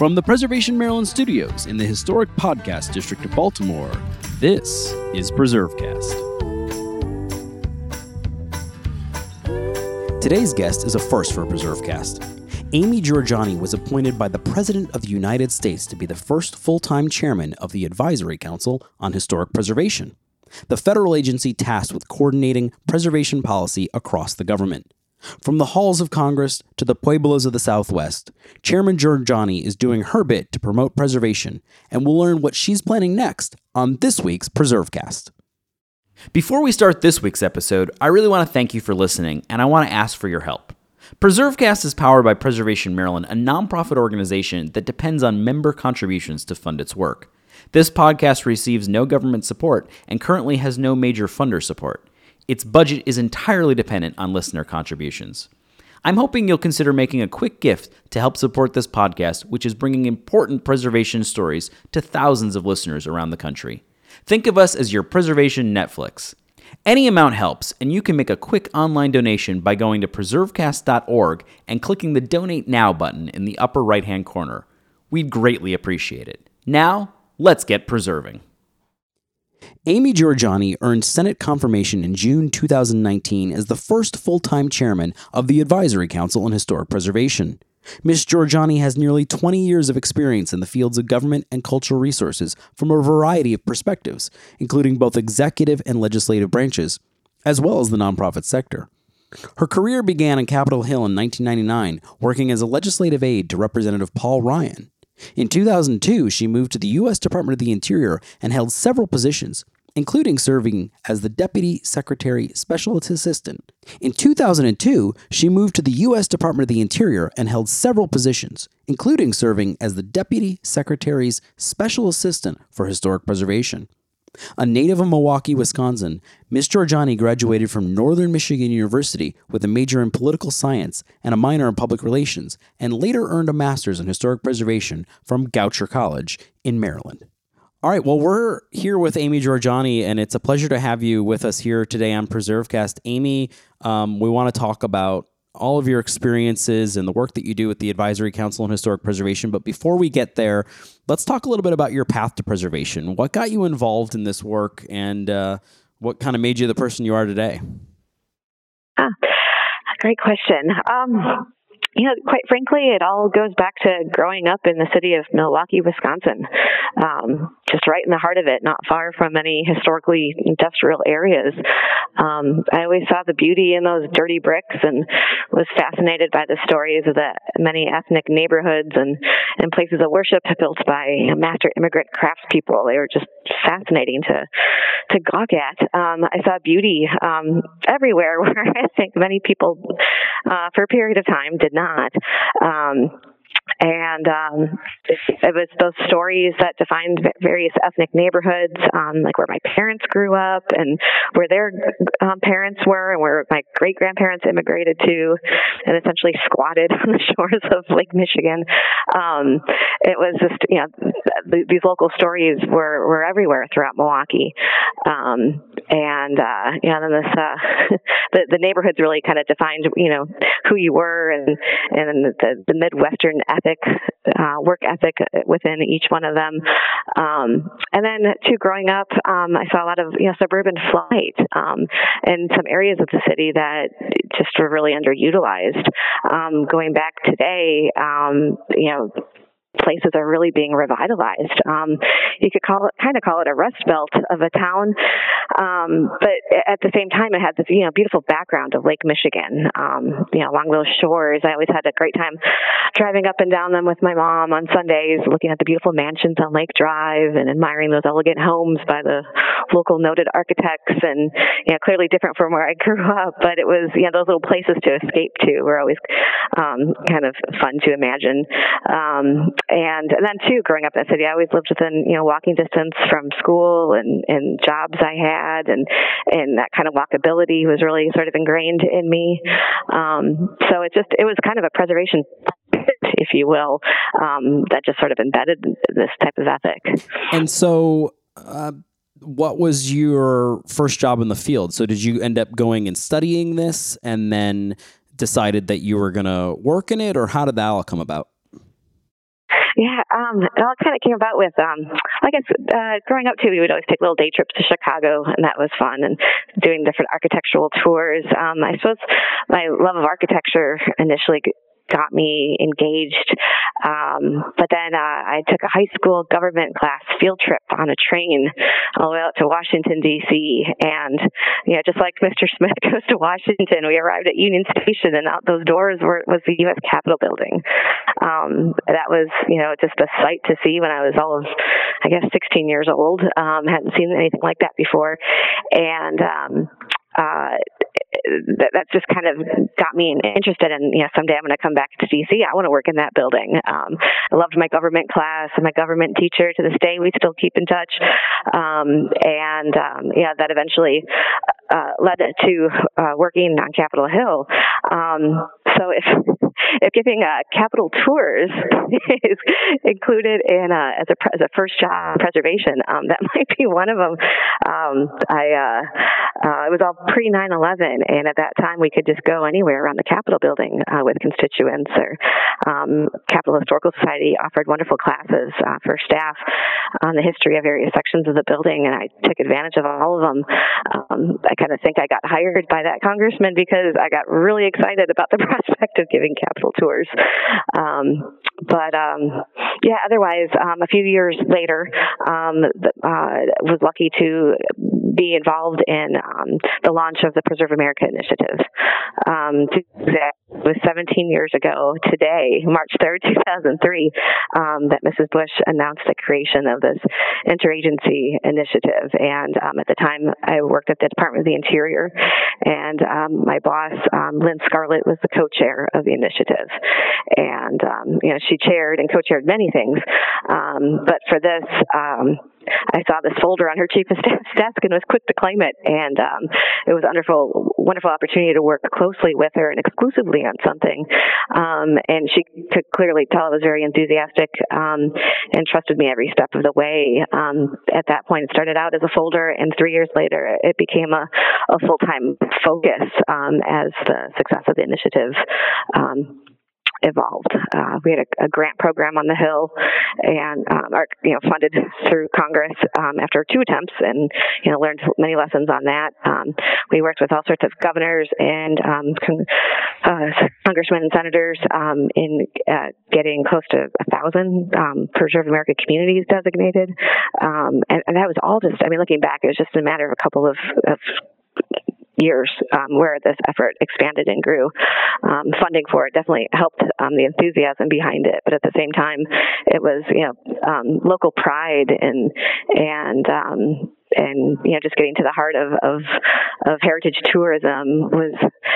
From the Preservation Maryland studios in the historic podcast district of Baltimore, this is PreserveCast. Today's guest is a first for PreserveCast. Aimee Jorjani was appointed by the President of the United States to be the first full time chairman of the Advisory Council on Historic Preservation, the federal agency tasked with coordinating preservation policy across the government. From the halls of Congress to the pueblos of the Southwest, Chairman Jorjani is doing her bit to promote preservation, and we'll learn what she's planning next on this week's PreserveCast. Before we start this week's episode, I really want to thank you for listening, and I want to ask for your help. PreserveCast is powered by Preservation Maryland, a nonprofit organization that depends on member contributions to fund its work. This podcast receives no government support and currently has no major funder support. Its budget is entirely dependent on listener contributions. I'm hoping you'll consider making a quick gift to help support this podcast, which is bringing important preservation stories to thousands of listeners around the country. Think of us as your preservation Netflix. Any amount helps, and you can make a quick online donation by going to preservecast.org and clicking the Donate Now button in the upper right hand corner. We'd greatly appreciate it. Now, let's get preserving. Aimee Jorjani earned Senate confirmation in June 2019 as the first full time chairman of the Advisory Council on Historic Preservation. Ms. Jorjani has nearly 20 years of experience in the fields of government and cultural resources from a variety of perspectives, including both executive and legislative branches, as well as the nonprofit sector. Her career began on Capitol Hill in 1999, working as a legislative aide to Representative Paul Ryan. In 2002, she moved to the U.S. Department of the Interior and held several positions, including serving as the Deputy Secretary Special Assistant. In 2002, she moved to the U.S. Department of the Interior and held several positions, including serving as the Deputy Secretary's Special Assistant for Historic Preservation. A native of Milwaukee, Wisconsin, Ms. Jorjani graduated from Northern Michigan University with a major in political science and a minor in public relations, and later earned a master's in historic preservation from Goucher College in Maryland. All right, well, we're here with Aimee Jorjani, and it's a pleasure to have you with us here today on PreserveCast. Aimee, um, we want to talk about all of your experiences and the work that you do with the Advisory Council on Historic Preservation. But before we get there, let's talk a little bit about your path to preservation. What got you involved in this work, and uh, what kind of made you the person you are today? Ah, great question. Um, you know, quite frankly, it all goes back to growing up in the city of Milwaukee, Wisconsin, um, just right in the heart of it, not far from any historically industrial areas. Um, I always saw the beauty in those dirty bricks and was fascinated by the stories of the many ethnic neighborhoods and, and places of worship built by master immigrant craftspeople. They were just fascinating to to gawk at. Um, I saw beauty um, everywhere, where I think many people, uh, for a period of time, did not. Um, and um, it was those stories that defined various ethnic neighborhoods, um, like where my parents grew up and where their um, parents were, and where my great grandparents immigrated to, and essentially squatted on the shores of Lake Michigan. Um, it was just, you know, th- these local stories were, were everywhere throughout Milwaukee, um, and uh, you know, then this uh, the the neighborhoods really kind of defined, you know, who you were, and and the the Midwestern ethic, uh, work ethic within each one of them. Um, and then, too, growing up, um, I saw a lot of you know suburban flight um, in some areas of the city that just were really underutilized. Um, going back today, um, you know places are really being revitalized. Um, you could call it, kind of call it a rust belt of a town, um, but at the same time, it had this you know beautiful background of Lake Michigan. Um, you know, along those shores, I always had a great time driving up and down them with my mom on Sundays, looking at the beautiful mansions on Lake Drive and admiring those elegant homes by the local noted architects. And you know, clearly different from where I grew up, but it was you know those little places to escape to were always um, kind of fun to imagine. Um, and, and then too, growing up in the city, I always lived within you know walking distance from school and and jobs I had, and and that kind of walkability was really sort of ingrained in me. Um, so it just it was kind of a preservation if you will, um, that just sort of embedded this type of ethic. And so, uh, what was your first job in the field? So, did you end up going and studying this and then decided that you were going to work in it, or how did that all come about? Yeah, um, it all kind of came about with, um, I guess, uh, growing up too, we would always take little day trips to Chicago, and that was fun, and doing different architectural tours. Um, I suppose my love of architecture initially got me engaged. Um, but then uh, I took a high school government class field trip on a train all the way out to Washington D.C. And you know, just like Mr. Smith goes to Washington, we arrived at Union Station, and out those doors were was the U.S. Capitol building. Um, that was you know just a sight to see when I was all of I guess 16 years old. Um, hadn't seen anything like that before, and um, uh, that, that's just kind of got me interested in, you know, someday I'm going to come back to DC. I want to work in that building. Um, I loved my government class and my government teacher. To this day, we still keep in touch. Um, and, um, yeah, that eventually uh, led to uh, working on Capitol Hill. Um, so if if giving uh, Capitol tours is included in uh, as a as a first job preservation, um, that might be one of them. Um, I uh, uh, it was all pre 9/11, and at that time we could just go anywhere around the Capitol building uh, with constituents. Or um, Capitol Historical Society offered wonderful classes uh, for staff on the history of various sections of the building, and I took advantage of all of them. Um, I kind of think I got hired by that congressman because I got really excited about the prospect of giving Capitol tours. Um, but um, yeah, otherwise, um, a few years later, um, uh, was lucky to be involved in um, the launch of the Preserve America initiative. Um, was 17 years ago today, March 3rd, 2003, um, that Mrs. Bush announced the creation of this interagency initiative. And um, at the time, I worked at the Department of the Interior, and um, my boss, um, Lynn Scarlett, was the co-chair of the initiative. And you know, she chaired and co-chaired many things, but for this. I saw this folder on her chief of staff's desk and was quick to claim it. And um, it was a wonderful, wonderful opportunity to work closely with her and exclusively on something. Um, and she could clearly tell I was very enthusiastic um, and trusted me every step of the way. Um, at that point, it started out as a folder, and three years later, it became a, a full time focus um, as the success of the initiative um, evolved. Uh, we had a, a, grant program on the Hill, and um, you know funded through Congress um, after two attempts, and you know learned many lessons on that. Um, we worked with all sorts of governors and um, con- uh, congressmen and senators um, in uh, getting close to a thousand um, Preserve America communities designated, and, and, that was all just. I mean, looking back, it was just a matter of a couple of, of years um, where this effort expanded and grew. Um, funding for it definitely helped um, the enthusiasm behind it, but at the same time, it was you know um, local pride and and um, and you know just getting to the heart of of, of heritage tourism was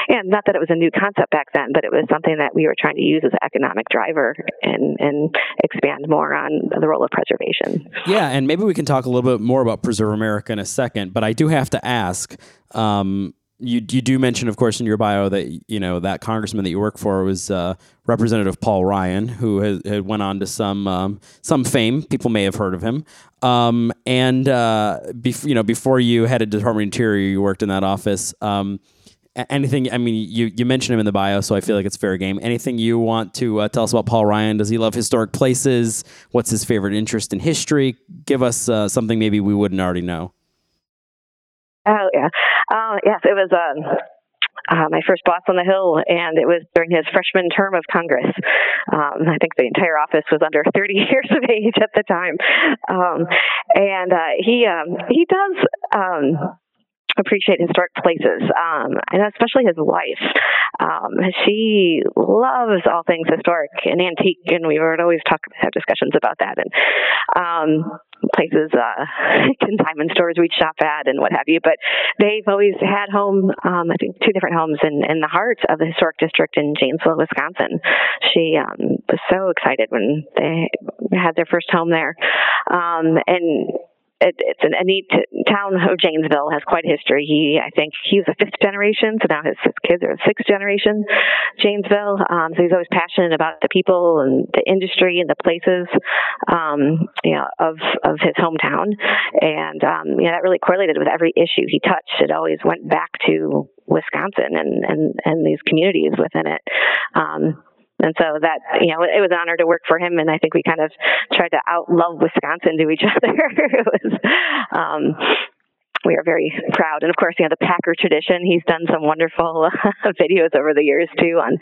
and not that it was a new concept back then but it was something that we were trying to use as an economic driver and and expand more on the role of preservation. Yeah and maybe we can talk a little bit more about preserve america in a second but i do have to ask um, you you do mention, of course, in your bio that you know that congressman that you work for was uh, Representative Paul Ryan, who has, had went on to some um, some fame. People may have heard of him. Um, and uh, bef- you know, before you headed to Department of Interior, you worked in that office. Um, anything? I mean, you you mentioned him in the bio, so I feel like it's fair game. Anything you want to uh, tell us about Paul Ryan? Does he love historic places? What's his favorite interest in history? Give us uh, something maybe we wouldn't already know. Oh yeah, uh, yes, it was um, uh, my first boss on the Hill, and it was during his freshman term of Congress. Um, I think the entire office was under 30 years of age at the time, um, and uh, he um, he does. Um, appreciate historic places, um, and especially his wife. Um, she loves all things historic and antique, and we would always talk have discussions about that. And um, places, uh, consignment stores we'd shop at and what have you. But they've always had home, um, I think two different homes in, in the heart of the historic district in Janesville, Wisconsin. She um, was so excited when they had their first home there. Um, and it, it's an, a neat town of Janesville has quite a history. He, I think, he's a fifth generation, so now his, kids are a sixth generation Janesville. Um, so he's always passionate about the people and the industry and the places, um, you know, of of his hometown, and um, you know that really correlated with every issue he touched. It always went back to Wisconsin and and and these communities within it. Um, and so that you know it was an honor to work for him, and I think we kind of tried to out love Wisconsin to each other. it was um, we are very proud. And of course, you know, the Packer tradition. He's done some wonderful videos over the years too on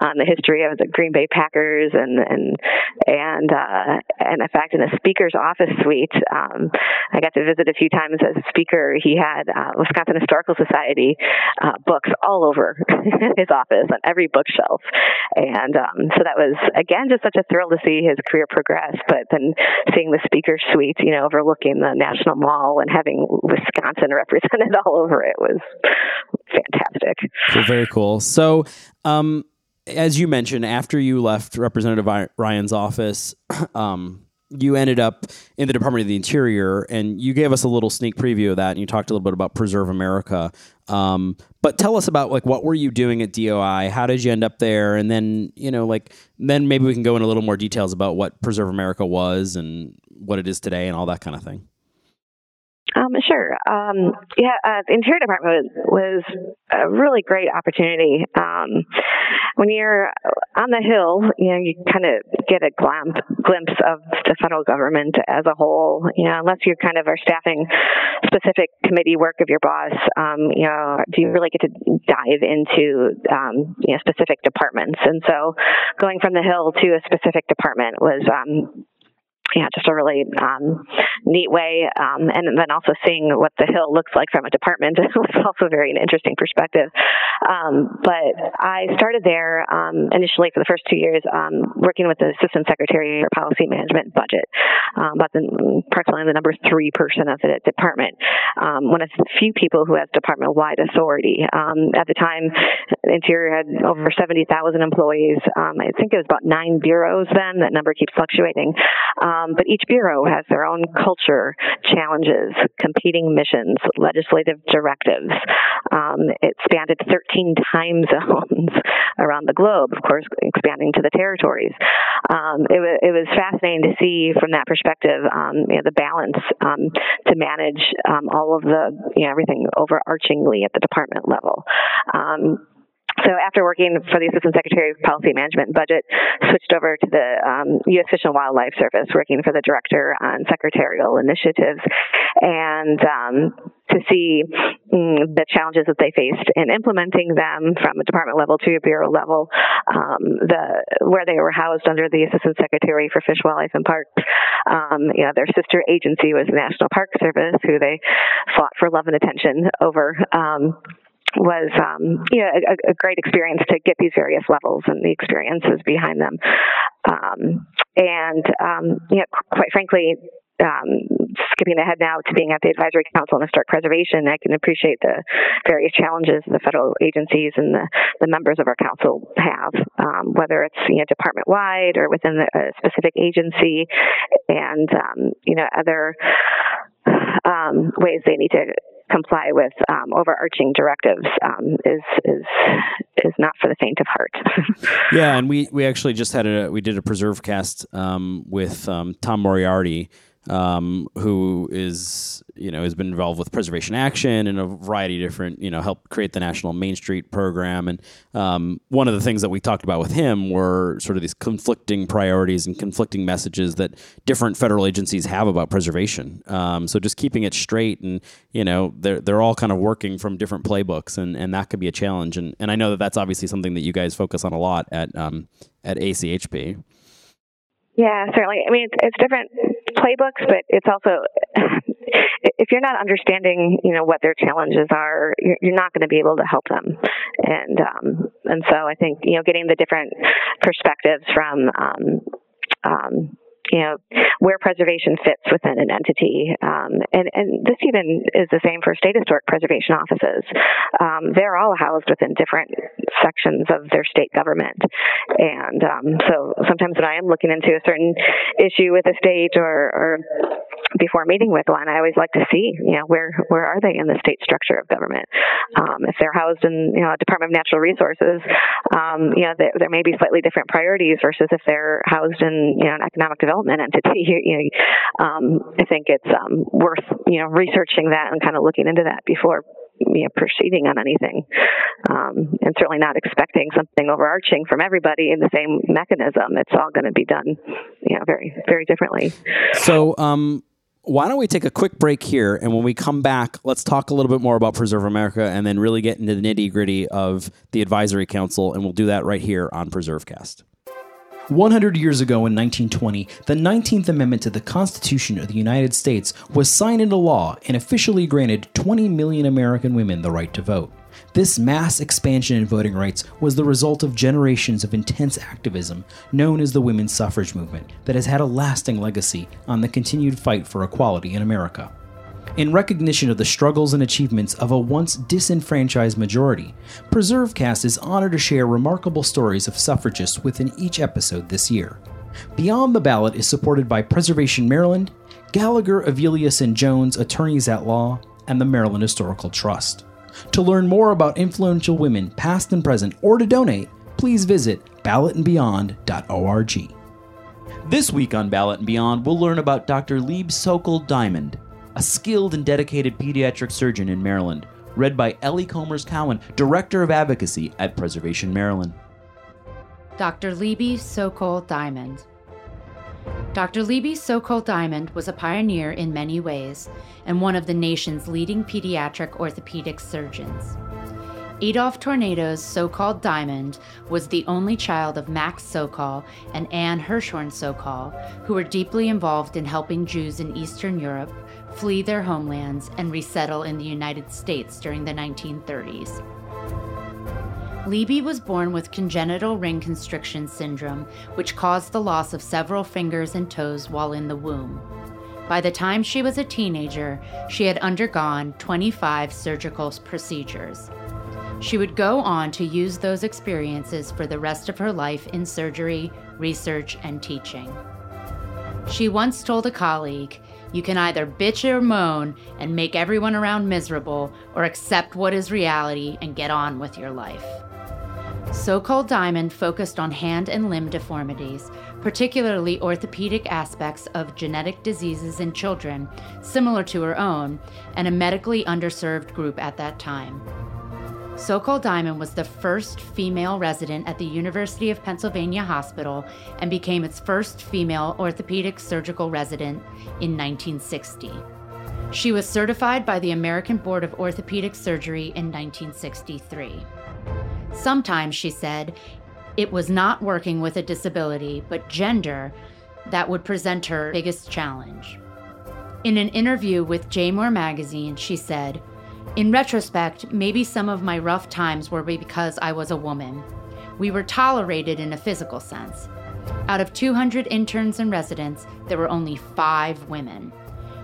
on the history of the Green Bay Packers and and and uh, and in fact, in the speaker's office suite, um, I got to visit a few times as a speaker. He had uh, Wisconsin Historical Society uh, books all over his office on every bookshelf, and um, so that was again just such a thrill to see his career progress. But then seeing the speaker suite, you know, overlooking the National Mall and having Wisconsin Wisconsin represented all over it was fantastic. So very cool. So, um, as you mentioned, after you left Representative Ryan's office, um, you ended up in the Department of the Interior, and you gave us a little sneak preview of that, and you talked a little bit about Preserve America. Um, but tell us about like what were you doing at DOI? How did you end up there? And then you know, like then maybe we can go into a little more details about what Preserve America was and what it is today, and all that kind of thing. Um, sure. Um, yeah, uh, the Interior Department was, was a really great opportunity. Um, when you're on the Hill, you know, you kind of get a glimpse, glimpse of the federal government as a whole. You know, unless you kind of are staffing specific committee work of your boss, um, you know, do you really get to dive into, um, you know, specific departments? And so going from the Hill to a specific department was um, yeah, just a really um, neat way. Um, and then also seeing what the hill looks like from a department was also very an interesting perspective. Um, but I started there um, initially for the first two years um, working with the assistant secretary for policy management budget, um, about the approximately the number three person of the department. one of the few people who has department wide authority. at the time, Interior had over 70,000 employees. I think it was about nine bureaus then. That number keeps fluctuating. Um, um, but each bureau has their own culture, challenges, competing missions, legislative directives. Um, it spanned 13 time zones around the globe, of course, expanding to the territories. Um, it, w- it, was fascinating to see from that perspective um, you know, the balance um, to manage um, all of the, you know, everything overarchingly at the department level. So after working for the Assistant Secretary of Policy Management and Budget, switched over to the um, U.S. Fish and Wildlife Service, working for the Director on Secretarial Initiatives, and um, to see mm, the challenges that they faced in implementing them from a department level to a bureau level, um, the where they were housed under the Assistant Secretary for Fish, Wildlife, and Parks. Um, you know, their sister agency was the National Park Service, who they fought for love and attention over. Um, was um, you know, a, a, great experience to get these various levels and the experiences behind them. Um, and um, you know, quite frankly, um, skipping ahead now to being at the Advisory Council on Historic Preservation, I can appreciate the various challenges the federal agencies and the, the members of our council have, um, whether it's you know department wide or within a specific agency, and um, you know other um, ways they need to comply with um, overarching directives um, is is is not for the faint of heart. yeah, and we we actually just had a we did a preserve cast um, with um, Tom Moriarty um, who is you know has been involved with Preservation Action and a variety of different you know helped create the National Main Street program. And um, one of the things that we talked about with him were sort of these conflicting priorities and conflicting messages that different federal agencies have about preservation. Um, so just keeping it straight and you know they're they're all kind of working from different playbooks and and that could be a challenge. And and I know that that's obviously something that you guys focus on a lot at um, at ACHP. Yeah, certainly. I mean, it's, it's different playbooks, but it's also if you're not understanding, you know, what their challenges are, you're, not going to be able to help them. And um, and so I think you know, getting the different perspectives from um, um, you know, where preservation fits within an entity. Um, and, and this even is the same for state historic preservation offices. Um, they're all housed within different sections of their state government. And um, so sometimes when I am looking into a certain issue with a state or, or before meeting with one, I always like to see, you know, where where are they in the state structure of government? Um, if they're housed in, you know, a Department of Natural Resources, um, you know, there, there, may be slightly different priorities versus if they're housed in, you know, an economic development entity. You, you know, um, I think it's um, worth, you know, researching that and kind of looking into that before you know, proceeding on anything, um, and certainly not expecting something overarching from everybody in the same mechanism. It's all going to be done, you know, very very differently. So, um, why don't we take a quick break here, and when we come back, let's talk a little bit more about Preserve America, and then really get into the nitty gritty of the advisory council, and we'll do that right here on PreserveCast. 100 years ago in 1920, the 19th Amendment to the Constitution of the United States was signed into law and officially granted 20 million American women the right to vote. This mass expansion in voting rights was the result of generations of intense activism known as the women's suffrage movement that has had a lasting legacy on the continued fight for equality in America. In recognition of the struggles and achievements of a once disenfranchised majority, PreserveCast is honored to share remarkable stories of suffragists within each episode this year. Beyond the Ballot is supported by Preservation Maryland, Gallagher, Evelius, and Jones Attorneys at Law, and the Maryland Historical Trust. To learn more about influential women, past and present, or to donate, please visit ballotandbeyond.org. This week on Ballot and Beyond, we'll learn about Dr. Liebe Sokol Diamond, a skilled and dedicated pediatric surgeon in Maryland, read by Ellie Comers Cowan, Director of Advocacy at Preservation Maryland. Dr. Liebe Sokol Diamond. Dr. Liebe Sokol Diamond was a pioneer in many ways and one of the nation's leading pediatric orthopedic surgeons. Adolf Tornado's Sokol Diamond was the only child of Max Sokol and Anne Hirschhorn Sokol, who were deeply involved in helping Jews in Eastern Europe flee their homelands and resettle in the United States during the 1930s. Liebe was born with congenital ring constriction syndrome, which caused the loss of several fingers and toes while in the womb. By the time she was a teenager, she had undergone 25 surgical procedures. She would go on to use those experiences for the rest of her life in surgery, research, and teaching. She once told a colleague, You can either bitch or moan and make everyone around miserable, or accept what is reality and get on with your life. Sokol Diamond focused on hand and limb deformities, particularly orthopedic aspects of genetic diseases in children, similar to her own, and a medically underserved group at that time. Sokol Diamond was the first female resident at the University of Pennsylvania Hospital and became its first female orthopedic surgical resident in 1960. She was certified by the American Board of Orthopedic Surgery in 1963. Sometimes, she said, it was not working with a disability, but gender that would present her biggest challenge. In an interview with JMORE magazine, she said, In retrospect, maybe some of my rough times were because I was a woman. We were tolerated in a physical sense. Out of 200 interns and residents, there were only five women.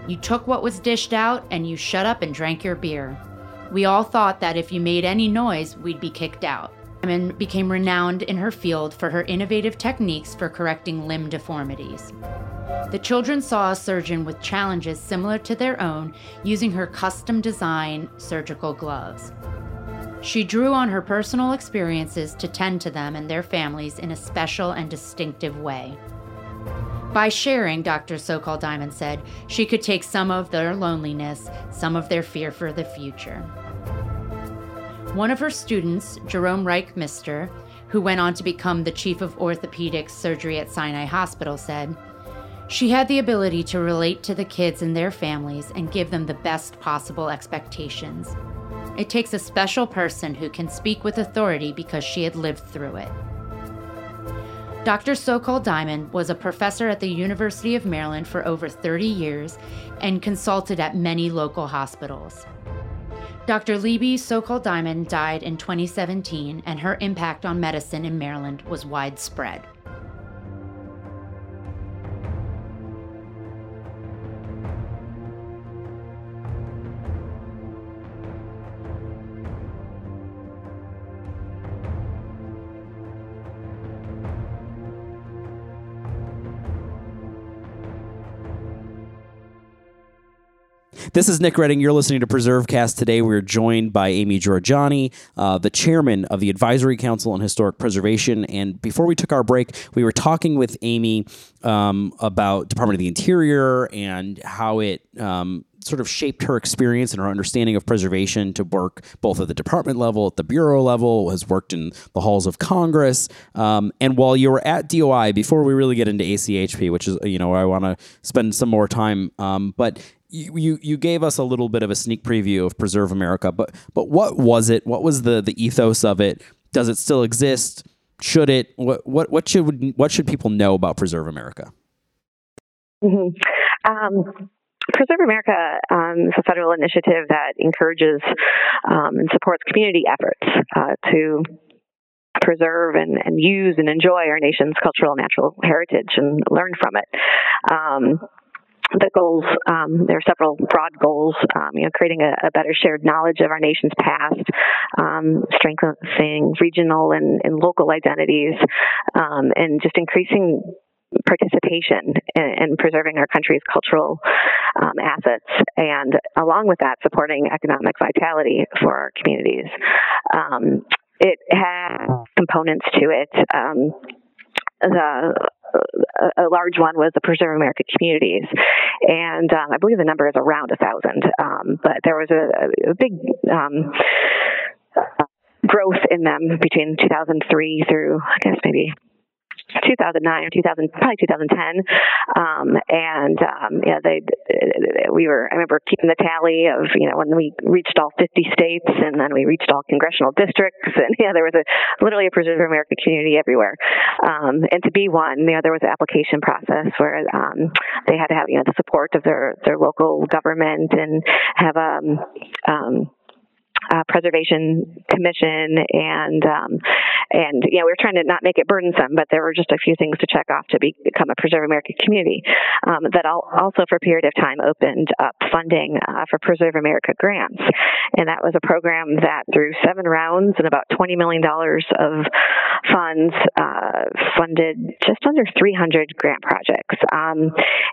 You took what was dished out and you shut up and drank your beer. We all thought that if you made any noise, we'd be kicked out. Diamond became renowned in her field for her innovative techniques for correcting limb deformities. The children saw a surgeon with challenges similar to their own using her custom design surgical gloves. She drew on her personal experiences to tend to them and their families in a special and distinctive way. By sharing, Dr. Sokol Diamond said, she could take some of their loneliness, some of their fear for the future. One of her students, Jerome Reichmister, who went on to become the chief of orthopedic surgery at Sinai Hospital, said, She had the ability to relate to the kids and their families and give them the best possible expectations. It takes a special person who can speak with authority because she had lived through it. Dr. Sokol Diamond was a professor at the University of Maryland for over 30 years and consulted at many local hospitals. Dr. Liebe Sokol Diamond died in 2017, and her impact on medicine in Maryland was widespread. This is Nick Redding. You're listening to PreserveCast. Today we're joined by Aimee Jorjani, uh, the chairman of the Advisory Council on Historic Preservation. And before we took our break, we were talking with Aimee um, about Department of the Interior and how it um, sort of shaped her experience and her understanding of preservation to work both at the department level, at the bureau level, has worked in the halls of Congress. Um, and while you were at DOI, before we really get into ACHP, which is, you know, I want to spend some more time, um, but you, you, gave us a little bit of a sneak preview of Preserve America, but but what was it? What was the the ethos of it? Does it still exist? Should it? What what what should what should people know about Preserve America? Mm-hmm. Um, Preserve America um, is a federal initiative that encourages um, and supports community efforts uh, to preserve and, and, use and enjoy our nation's cultural and natural heritage and learn from it. Um, the goals, um, there are several broad goals, um, you know, creating a, a, better shared knowledge of our nation's past, um, strengthening regional and, and local identities, um, and just increasing participation in, in, preserving our country's cultural um, assets, and along with that, supporting economic vitality for our communities. Um, it has components to it. Um, the a, large one was the Preserve America Communities, and um, I believe the number is around a thousand. Um, but there was a, a big um, growth in them between 2003 through, I guess, maybe 2009 or 2000, probably 2010. Um, and, um, yeah, they, we were, I remember keeping the tally of, you know, when we reached all 50 states and then we reached all congressional districts. And, yeah, there was a, literally a Preserve America community everywhere. Um, and to be one, you know, there was an application process where, um, they had to have, you know, the support of their, their local government and have, um, um, uh, preservation commission and um, and you know we were trying to not make it burdensome but there were just a few things to check off to be, become a preserve america community um, that also for a period of time opened up funding uh, for preserve america grants. And that was a program that through seven rounds and about 20 million dollars of funds uh, funded just under 300 grant projects. Um,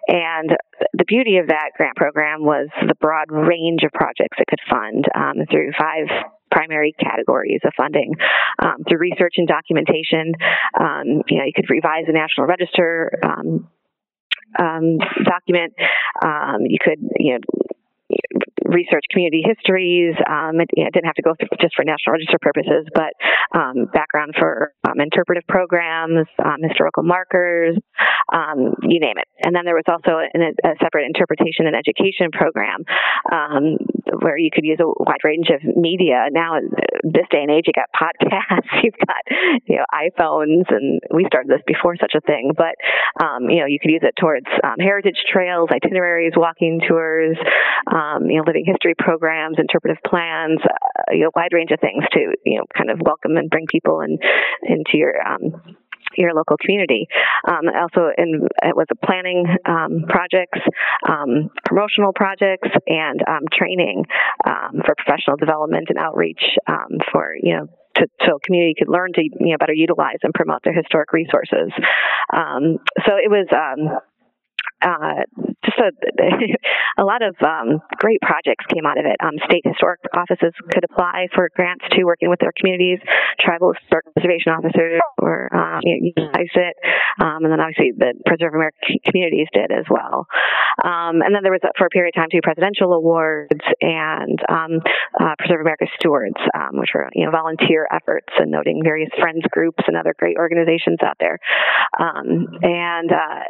and the beauty of that grant program was the broad range of projects it could fund um, through five primary categories of funding um, through research and documentation. Um, you know, you could revise the National Register um, um document. Um, you could, you know, research community histories. Um, it, it, didn't have to go through just for National Register purposes, but um, background for um, interpretive programs, historical markers, um, you name it. And then there was also a separate interpretation and education program um, where you could use a wide range of media. Now, this day and age, you got podcasts, you've got you know iPhones, and we started this before such a thing. But um, you know, you could use it towards heritage trails, itineraries, walking tours, you know, living history programs, interpretive plans, uh, you know, wide range of things to you know kind of welcome and bring people in, into your um, your local community. Um, also, in, it was a planning um, projects, um, promotional projects, and um, training um, for professional development and outreach um, for you know to, so community could learn to you know better utilize and promote their historic resources. Um, so it was um, uh, just a, a lot of um, great projects came out of it. Um, state historic offices could apply for grants too, working with their communities. Tribal historic preservation officers were um, utilized it, um, and then obviously the Preserve America communities did as well. Um, and then there was for a period of time two presidential awards and um, uh, Preserve America stewards, which were you know volunteer efforts and noting various friends groups and other great organizations out there. and uh,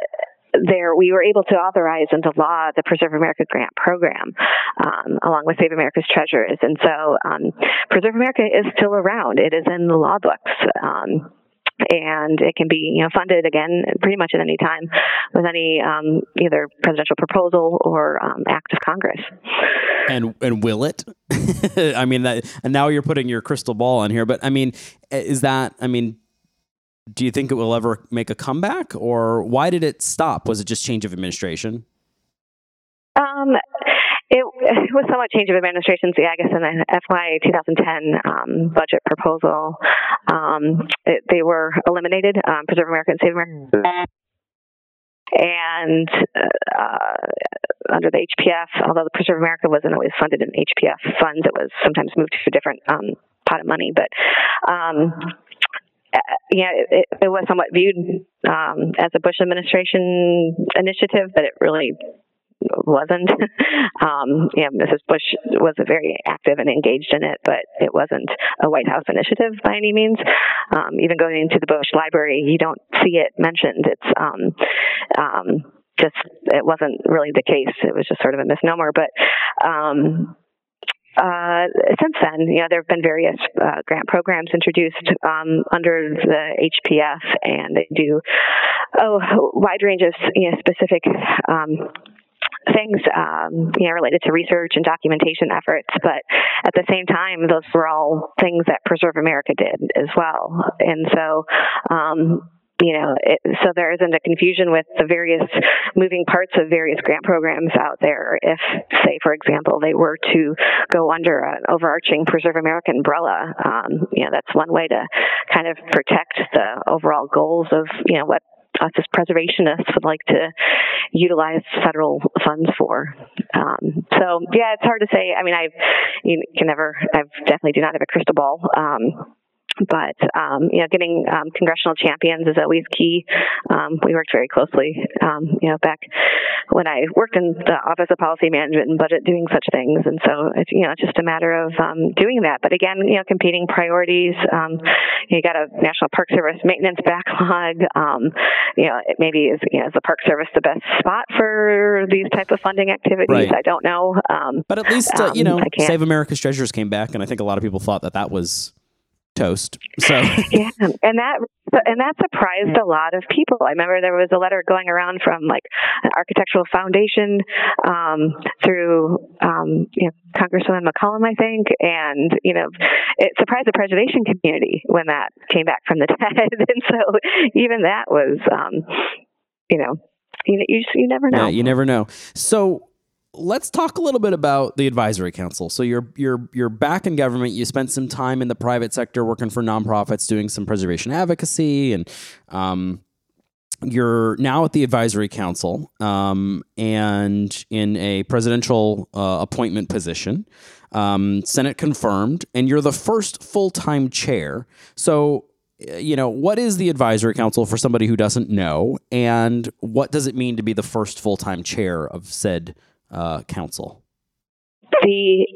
there we were able to authorize into law the Preserve America grant program, um, along with Save America's Treasures. And so um, Preserve America is still around. It is in the law books. Um, and it can be you know funded again pretty much at any time with any um, either presidential proposal or um, act of Congress. And and will it? I mean that. And now you're putting your crystal ball on here, but I mean, is that? I mean, do you think it will ever make a comeback, or why did it stop? Was it just change of administration? Um, it, it was somewhat change of administration. Yeah, I guess in the FY 2010 um, budget proposal, um, it, they were eliminated. Um, Preserve America and Save America. And uh, under the HPF, although the Preserve America wasn't always funded in HPF funds, it was sometimes moved to a different um, pot of money. But uh, yeah, it, it, was somewhat viewed um, as a Bush administration initiative, but it really wasn't. um, you know, Mrs. Bush was very active and engaged in it, but it wasn't a White House initiative by any means. Um, even going into the Bush Library, you don't see it mentioned. It's um, um, just it wasn't really the case. It was just sort of a misnomer. But um, uh, since then, you know, there have been various uh, grant programs introduced um, under the HPF, and they do a wide range of you know, specific um, things um, you know related to research and documentation efforts. But at the same time those were all things that preserve america did as well. And so um, you know, it, so there isn't a confusion with the various moving parts of various grant programs out there. If, say, for example, they were to go under an overarching Preserve America umbrella, um, you know, that's one way to kind of protect the overall goals of, you know, what us as preservationists would like to utilize federal funds for. Um, so yeah, it's hard to say. I mean, I you can never. I definitely do not have a crystal ball. Um, but um, you know, getting um, congressional champions is always key. Um, we worked very closely, um, you know, back when I worked in the Office of Policy Management and Budget, doing such things. And so, it's, you know, it's just a matter of um, doing that. But again, you know, competing priorities. Um, you got a National Park Service maintenance backlog. you know, it maybe is you know, is the Park Service the best spot for these type of funding activities? Right. I don't know. but at least uh, you know, Save America's Treasures came back, and I think a lot of people thought that that was toast. So yeah, and that and that surprised a lot of people. I remember there was a letter going around from like an architectural foundation um, through um, you know, Congresswoman McCollum, I think, and you know, it surprised the preservation community when that came back from the dead. and so even that was, um, you know, you, you, you never know. Yeah, you never know. So let's talk a little bit about the advisory council. So you're you're you're back in government. You spent some time in the private sector working for nonprofits, doing some preservation advocacy, and um, you're now at the advisory council um, and in a presidential uh, appointment position. Um, Senate confirmed, and you're the first full time chair. So uh, you know, what is the advisory council for somebody who doesn't know, and what does it mean to be the first full time chair of said uh, council? The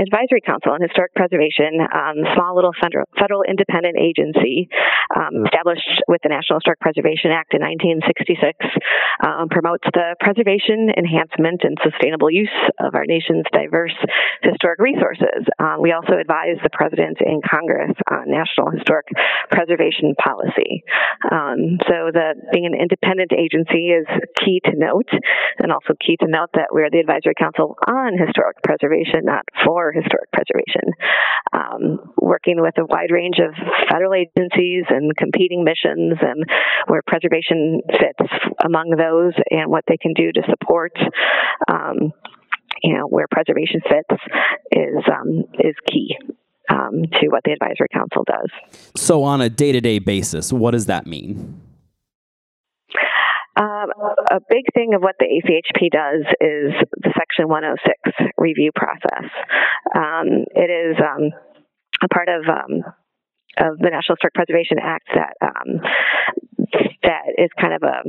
Advisory Council on Historic Preservation, um, small little federal, federal independent agency um, established with the National Historic Preservation Act in 1966, um, promotes the preservation, enhancement, and sustainable use of our nation's diverse historic resources. Um, we also advise the President and Congress on national historic preservation policy. Um, so, the being an independent agency is key to note, and also key to note that we're the Advisory Council on Historic Preservation, not for historic preservation. Um, working with a wide range of federal agencies and competing missions, and where preservation fits among those, and what they can do to support. Um, you know where preservation fits is um, is key um, to what the advisory council does. So, on a day to day basis, what does that mean? Um, a big thing of what the ACHP does is the Section 106 review process. Um, it is um, a part of um, of the National Historic Preservation Act that um, that is kind of a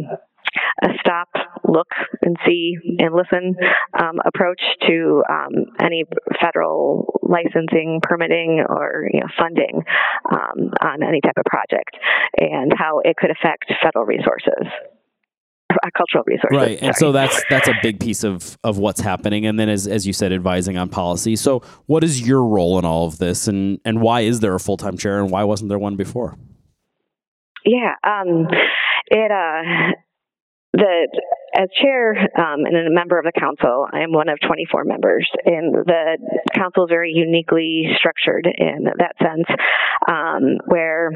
a stop, look, and see and listen um, approach to um, any federal licensing, permitting, or you know, funding um, on any type of project, and how it could affect federal resources cultural resources. Right, and Sorry. so that's that's a big piece of of what's happening. And then, as as you said, advising on policy. So, what is your role in all of this, and and why is there a full time chair, and why wasn't there one before? Yeah, um, it uh, the as chair um, and a member of the council, I am one of 24 members, and the council is very uniquely structured in that sense, um, where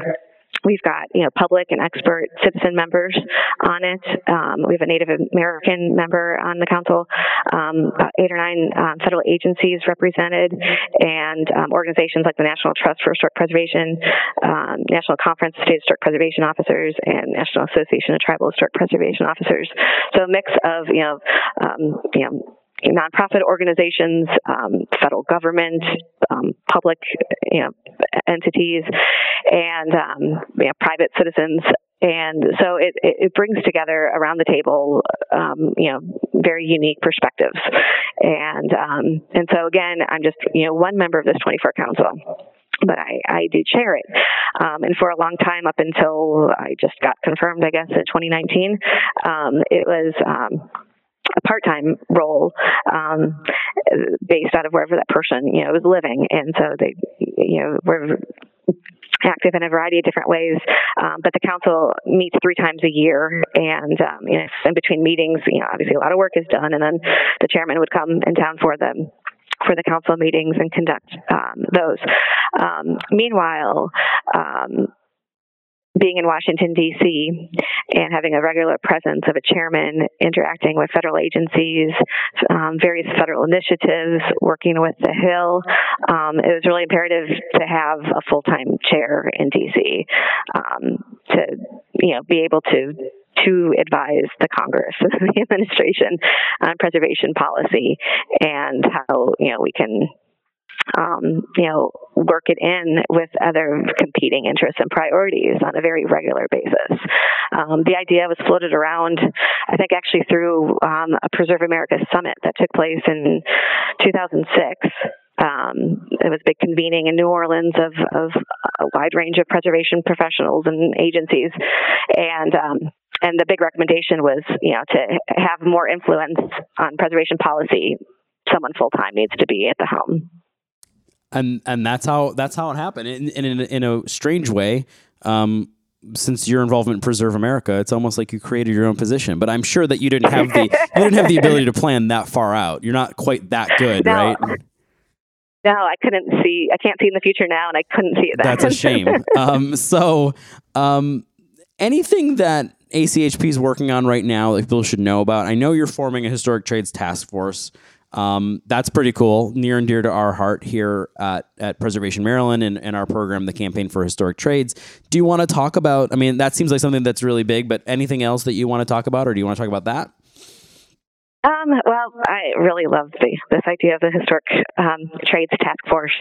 We've got you know public and expert citizen members on it. Um, we have a Native American member on the council, um, eight or nine um, federal agencies represented, and um, organizations like the National Trust for Historic Preservation, um, National Conference of State Historic Preservation Officers, and National Association of Tribal Historic Preservation Officers. So a mix of you know um, you know nonprofit organizations, um, federal government, um, public you know, entities, and um, you know, private citizens and so it, it brings together around the table, um, you know, very unique perspectives. And um, and so again, I'm just you know one member of this 24 council but I, I do chair it. Um, and for a long time, up until I just got confirmed, I guess, in 2019, um, it was um, a part-time role um, based out of wherever that person, you know, was living. And so they, you know, were active in a variety of different ways. Um, but the council meets three times a year, and um, you know, in between meetings, you know, obviously a lot of work is done, and then the chairman would come in town for them for the council meetings and conduct um, those. Um, meanwhile, um, being in Washington, D.C., and having a regular presence of a chairman interacting with federal agencies, um, various federal initiatives, working with the Hill, um, it was really imperative to have a full time chair in D.C. Um, to you know be able to to advise the Congress the administration on preservation policy and how you know we can um, you know, work it in with other competing interests and priorities on a very regular basis. Um, the idea was floated around, I think, actually through um, a Preserve America summit that took place in 2006. Um, it was a big convening in New Orleans of, of a wide range of preservation professionals and agencies, and um, and the big recommendation was, you know, to have more influence on preservation policy. Someone full time needs to be at the helm and and that's how that's how it happened. In in, in a strange way, um, since your involvement in Preserve America, it's almost like you created your own position. But I'm sure that you didn't have the you didn't have the ability to plan that far out. You're not quite that good, no. right? No, I couldn't see. I can't see in the future now, and I couldn't see it. Then. That's a shame. um, so, um, anything that ACHP is working on right now that people should know about? I know you're forming a historic trades task force. Um, that's pretty cool, near and dear to our heart here at, at Preservation Maryland and, and our program, the Campaign for Historic Trades. Do you want to talk about? I mean, that seems like something that's really big, but anything else that you want to talk about, or do you want to talk about that? Um, well, I really love the, this idea of the historic um, trades task force,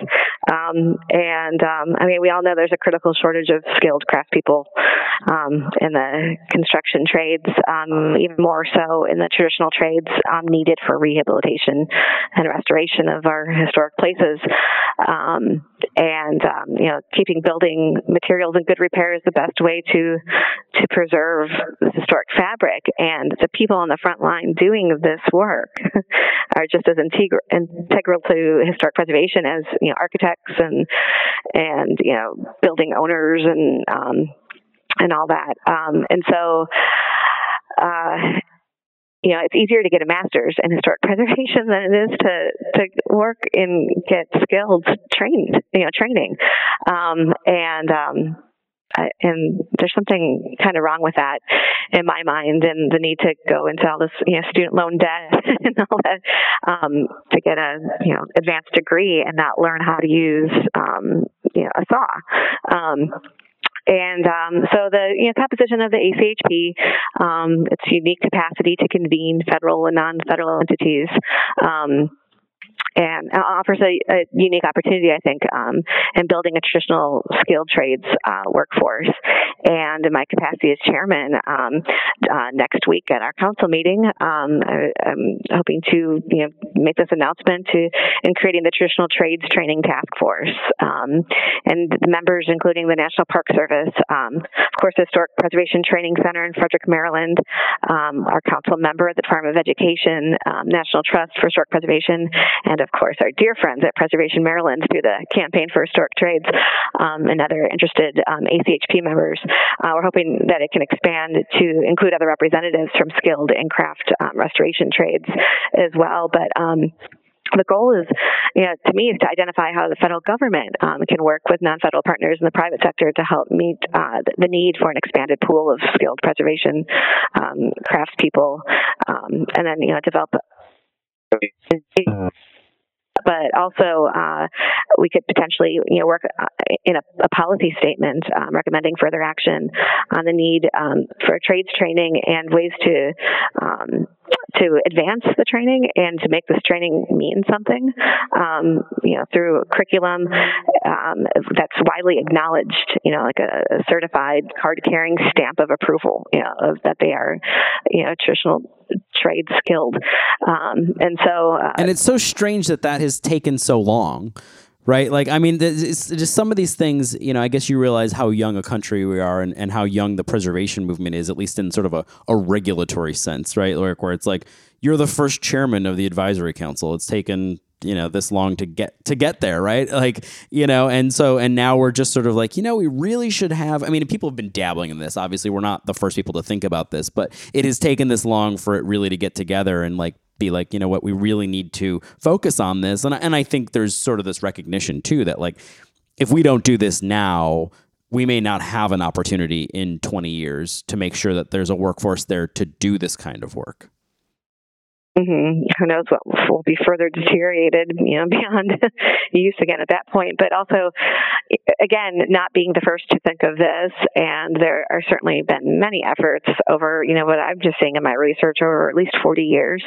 um, and um, I mean, we all know there's a critical shortage of skilled craftspeople um, in the construction trades, um, even more so in the traditional trades needed for rehabilitation and restoration of our historic places. and you know, keeping building materials in good repair is the best way to to preserve the historic fabric, and the people on the front line doing this this work are just as integral, integral to historic preservation as you know architects and and you know building owners and um, and all that. Um, and so. Uh, you know, it's easier to get a master's in historic preservation than it is to to work and get skilled trained, you know, training. Um, and um, and there's something kind of wrong with that in my mind, and the need to go into all this, you know, student loan debt and all that um, to get a, you know, advanced degree and not learn how to use, um, you know, a saw. Um, and um, so the you know, composition of the ACHP, um, its unique capacity to convene federal and non-federal entities. Um, and offers a, a, unique opportunity, I think, um, in building a traditional skilled trades uh, workforce. And in my capacity as chairman, um, uh, next week at our council meeting, um, I, am hoping to you know make this announcement to in creating the traditional trades training task force, um, and the members, including the National Park Service, um, of course, Historic Preservation Training Center in Frederick, Maryland, um, our council member at the Department of Education, National Trust for Historic Preservation, and of course, our dear friends at Preservation Maryland through the Campaign for Historic Trades um, and other interested um, ACHP members. Uh, we're hoping that it can expand to include other representatives from skilled and craft um, restoration trades as well. But um, the goal is, you know, to me, is to identify how the federal government um, can work with non-federal partners in the private sector to help meet uh, the need for an expanded pool of skilled preservation um, craftspeople, um, and then you know develop but also uh, we could potentially you know work uh, in a, a policy statement um, recommending further action on the need um, for trades training and ways to um, to advance the training and to make this training mean something, um, you know, through a curriculum um, that's widely acknowledged, you know, like a, a certified card carrying stamp of approval, you know, of that they are, you know, traditional trade skilled. Um, and so, uh, and it's so strange that that has taken so long right? Like, I mean, it's just some of these things, you know, I guess you realize how young a country we are and, and how young the preservation movement is, at least in sort of a, a regulatory sense, right? Like, where it's like, you're the first chairman of the advisory council. It's taken, you know, this long to get to get there, right? Like, you know, and so and now we're just sort of like, you know, we really should have I mean, people have been dabbling in this. Obviously, we're not the first people to think about this, but it has taken this long for it really to get together and like be like, you know what, we really need to focus on this. And, and I think there's sort of this recognition too that like, if we don't do this now, we may not have an opportunity in 20 years to make sure that there's a workforce there to do this kind of work. Mm-hmm. Who knows what will be further deteriorated, you know, beyond use again at that point. But also, again, not being the first to think of this, and there are certainly been many efforts over, you know, what I'm just seeing in my research over at least 40 years.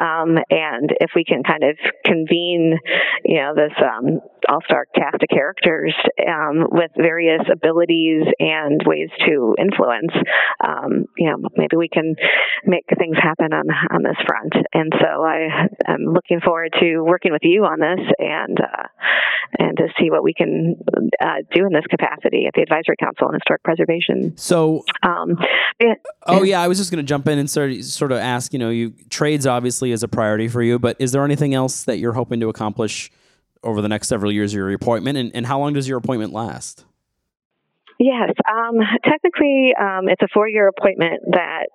Um, and if we can kind of convene, you know, this um, all-star cast of characters um, with various abilities and ways to influence, um, you know, maybe we can make things happen on on this front and so I am looking forward to working with you on this and uh, and to see what we can uh, do in this capacity at the Advisory Council on Historic Preservation. So, um, yeah, oh yeah, I was just going to jump in and sort of, sort of ask. You know, you trades obviously is a priority for you, but is there anything else that you're hoping to accomplish over the next several years of your appointment, and, and how long does your appointment last? Yes, um, technically, um, it's a four-year appointment that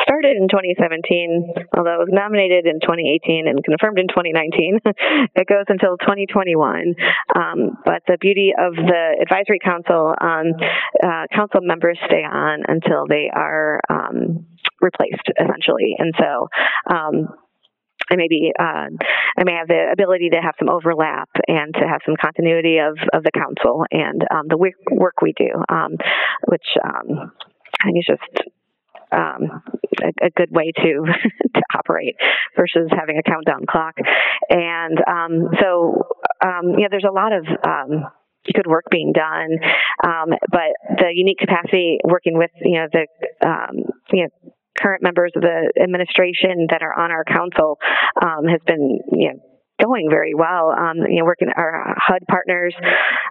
started in 2017, although it was nominated in 2018 and confirmed in 2019. it goes until 2021. Um, but the beauty of the advisory council, um, uh, council members stay on until they are um, replaced, essentially. And so um, I may be, uh, I may have the ability to have some overlap and to have some continuity of, of the council and um, the work, we do, um, which I think is just um, a, a, good way to to operate versus having a countdown clock. And um, so, um, yeah, there's a lot of um, good work being done, um, but the unique capacity working with you know the um, you know current members of the administration that are on our council um, has been you know going very well. Um, you know, working our HUD partners,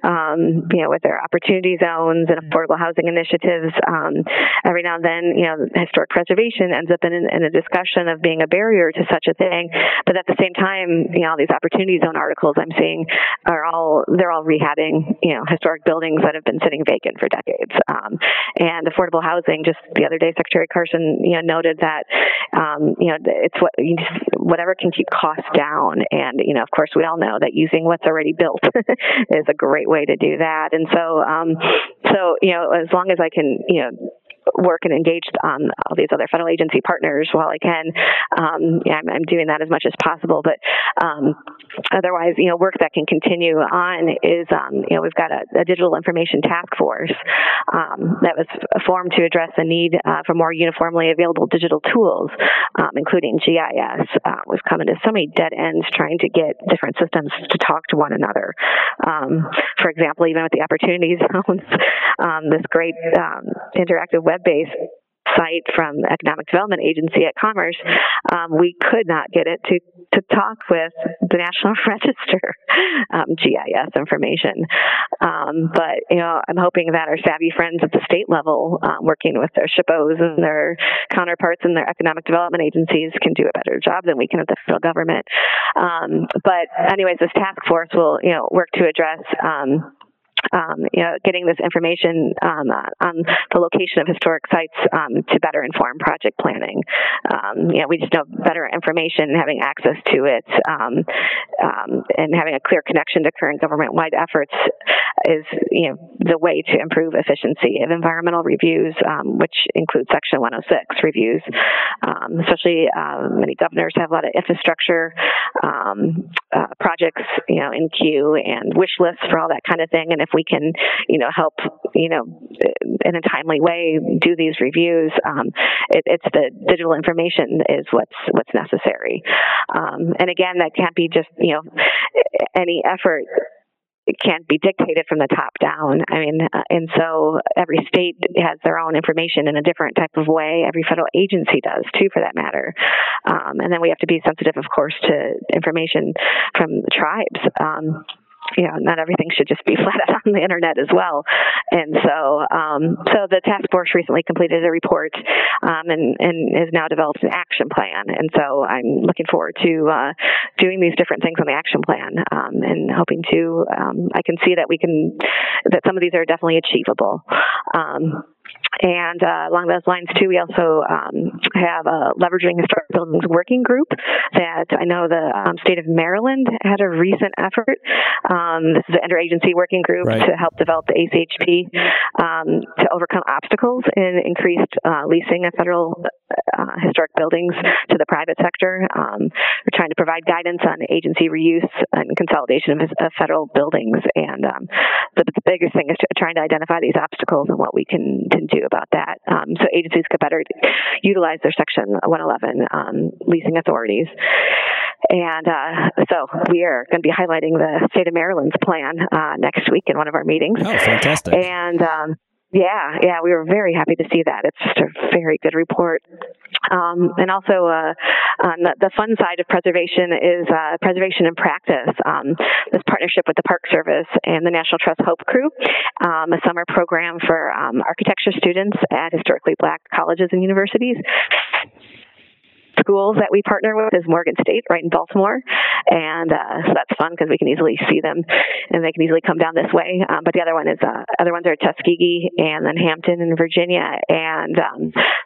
um, you know, with their opportunity zones and affordable housing initiatives. Um, every now and then, you know, historic preservation ends up in, in, a discussion of being a barrier to such a thing. But at the same time, you know, all these opportunity zone articles I'm seeing are all they're all rehabbing, you know, historic buildings that have been sitting vacant for decades. Um, and affordable housing. Just the other day, Secretary Carson, you know, noted that, um, you know, it's what whatever can keep costs down and you know, of course, we all know that using what's already built is a great way to do that. And so, um, so you know, as long as I can, you know, work and engage on all these other federal agency partners while I can. Um, yeah, I'm, I'm, doing that as much as possible. But um, otherwise, you know, work that can continue on is, um, you know, we've got a, a digital information task force um, that was formed to address the need uh, for more uniformly available digital tools, um, including GIS. Uh, we've come into so many dead ends trying to get different systems to talk to one another. For example, even with the opportunity zones, this great interactive web site from Economic Development Agency at Commerce, um, we could not get it to, to talk with the National Register um, GIS information. Um, but, you know, I'm hoping that our savvy friends at the state level, uh, working with their SHPOs and their counterparts in their economic development agencies, can do a better job than we can at the federal government. Um, but, anyways, this task force will, you know, work to address um, you know, getting this information um, on the location of historic sites um, to better inform project planning. Um, you know, we just know better information, having access to it, um, um, and having a clear connection to current government-wide efforts is, you know, the way to improve efficiency of environmental reviews, which include Section 106 reviews. especially, many governors have a lot of infrastructure uh, projects, you know, in queue and wish lists for all that kind of thing. And if we can, you know, help, you know, in a timely way do these reviews, um, it, it's the digital information is what's what's necessary. Um, and again, that can't be just you know any effort it can't be dictated from the top down. I mean, uh, and so every state has their own information in a different type of way. Every federal agency does too, for that matter. Um, and then we have to be sensitive, of course, to information from the tribes. Um, you know, not everything should just be flat out on the internet as well. And so, um, so the task force recently completed a report um, and, and has now developed an action plan. And so I'm looking forward to uh, doing these different things on the action plan um, and hoping to, um, I can see that we can, that some of these are definitely achievable. And uh, along those lines, too, we also um, have a leveraging historic buildings working group that I know the um, state of Maryland had a recent effort. Um, this is an interagency working group right. to help develop the ACHP um, to overcome obstacles in increased uh, leasing of federal uh, historic buildings to the private sector. Um, we're trying to provide guidance on agency reuse and consolidation of, of federal buildings. And um, the, the, biggest thing is trying to identify these obstacles and what we can, can do about that. Um, so agencies could better utilize their Section 111 um, leasing authorities. And uh, so we are going to be highlighting the state of Maryland's plan uh, next week in one of our meetings. Oh, fantastic! And um, yeah, yeah, we were very happy to see that. It's just a very good report. Um, and also, uh, on the, the, fun side of preservation is uh, preservation in practice. Um, this partnership with the Park Service and the National Trust Hope Crew, um, a summer program for um, architecture students at historically black colleges and universities schools that we partner with is Morgan State, right in Baltimore, and uh, so that's fun because we can easily see them, and they can easily come down this way. Um, but the other one is uh, other ones are Tuskegee and then Hampton in Virginia, and um,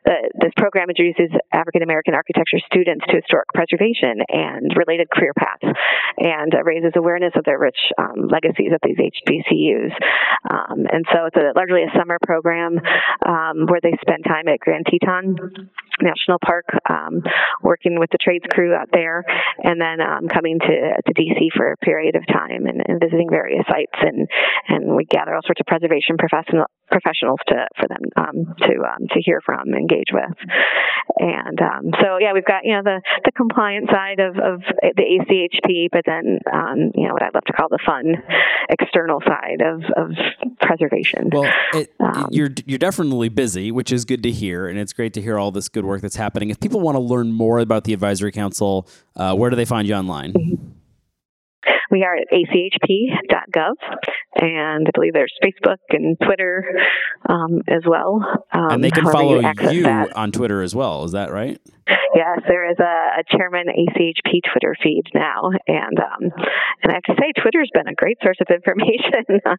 the, this program introduces African American architecture students to historic preservation and related career paths, and uh, raises awareness of their rich um, legacies at these HBCUs. Um, and so it's a, largely a summer program um, where they spend time at Grand Teton National Park um, working with the trades crew out there, and then um, coming to to DC for a period of time and, and, visiting various sites, and and we gather all sorts of preservation professional professionals to for them um, to um, to hear from, engage with, and um, so yeah, we've got you know the the compliance side of, of the ACHP, but then um, you know what I'd love to call the fun external side of, of preservation. Well, it, you're you're definitely busy, which is good to hear, and it's great to hear all this good work that's happening. If people want to learn more about the advisory council, uh, where do they find you online? Mm-hmm. We are at achp.gov, and I believe there's Facebook and Twitter um, as well. Um, and they can follow you, you on Twitter as well. Is that right? Yes, there is a, a chairman ACHP Twitter feed now, and um, and I have to say, Twitter's been a great source of information on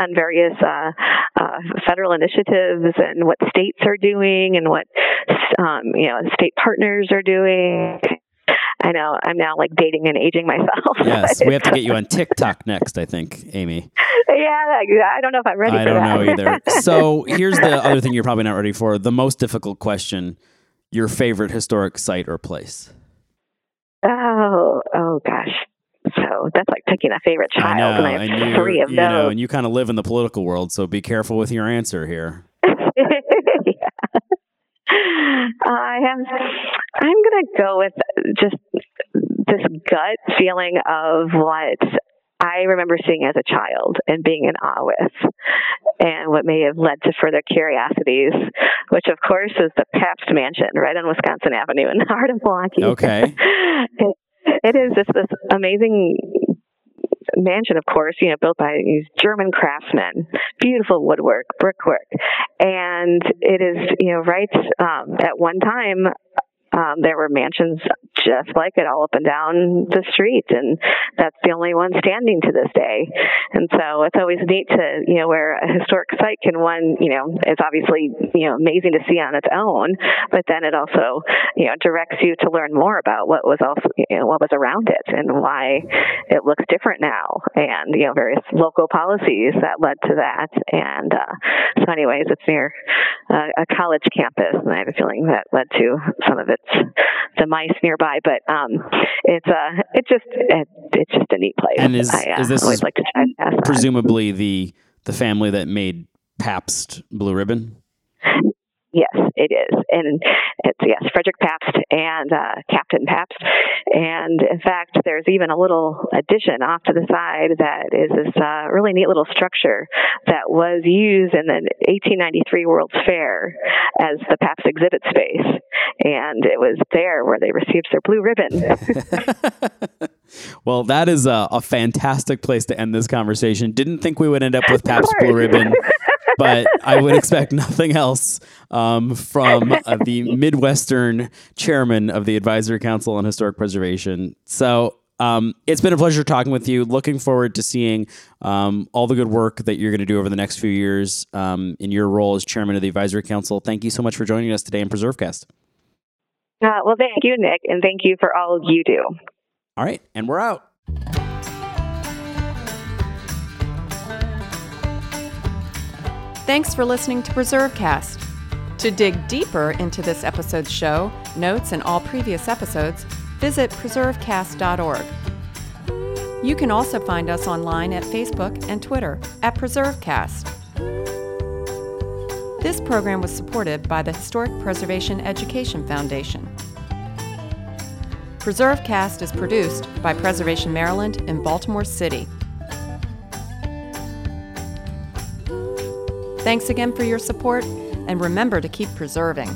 on various uh, uh, federal initiatives and what states are doing and what um, you know state partners are doing. I know I'm now like dating and aging myself. Yes, we have to get you on TikTok next. I think, Aimee. Yeah, I don't know if I'm ready. I don't know either. So here's the other thing you're probably not ready for: the most difficult question your favorite historic site or place? Oh, oh gosh. So that's like picking a favorite child, I know, and I have and you, three of you those. Know, and you kind of live in the political world, so be careful with your answer here. yeah. I have. I'm gonna go with just this gut feeling of what I remember seeing as a child and being in awe with, and what may have led to further curiosities, which of course is the Pabst Mansion right on Wisconsin Avenue in the heart of Milwaukee. Okay. it, it is just this amazing mansion, of course, you know, built by these German craftsmen, beautiful woodwork, brickwork, and it is, you know, right um, at one time um, there were mansions just like it all up and down the street, and that's the only one standing to this day. And so it's always neat to, you know, where a historic site can one, you know, it's obviously, you know, amazing to see on its own, but then it also, you know, directs you to learn more about what was also, you know, what was around it and why it looks different now, and you know, various local policies that led to that. And uh, so, anyways, it's near uh, a college campus, and I have a feeling that led to some of its the mice But um, it's uh, it's just it, it's just a neat place. And is, I uh, is this always like to try presumably the the family that made Pabst Blue Ribbon? Yes, it is, and it's yes, Frederick Pabst and uh, Captain Pabst, and in fact, there's even a little addition off to the side that is this uh, really neat little structure that was used in the 1893 World's Fair as the Pabst exhibit space, and it was there where they received their blue ribbon. well, that is a, a, fantastic place to end this conversation. Didn't think we would end up with Pabst Blue Ribbon. but I would expect nothing else um, from uh, the Midwestern chairman of the Advisory Council on Historic Preservation. So um, it's been a pleasure talking with you. Looking forward to seeing um, all the good work that you're going to do over the next few years um, in your role as chairman of the Advisory Council. Thank you so much for joining us today in PreserveCast. Uh, well, thank you, Nick, and thank you for all you do. All right, and we're out. Thanks for listening to PreserveCast. To dig deeper into this episode's show, notes, and all previous episodes, visit preservecast.org. You can also find us online at Facebook and Twitter at PreserveCast. This program was supported by the Historic Preservation Education Foundation. PreserveCast is produced by Preservation Maryland in Baltimore City. Thanks again for your support, and remember to keep preserving.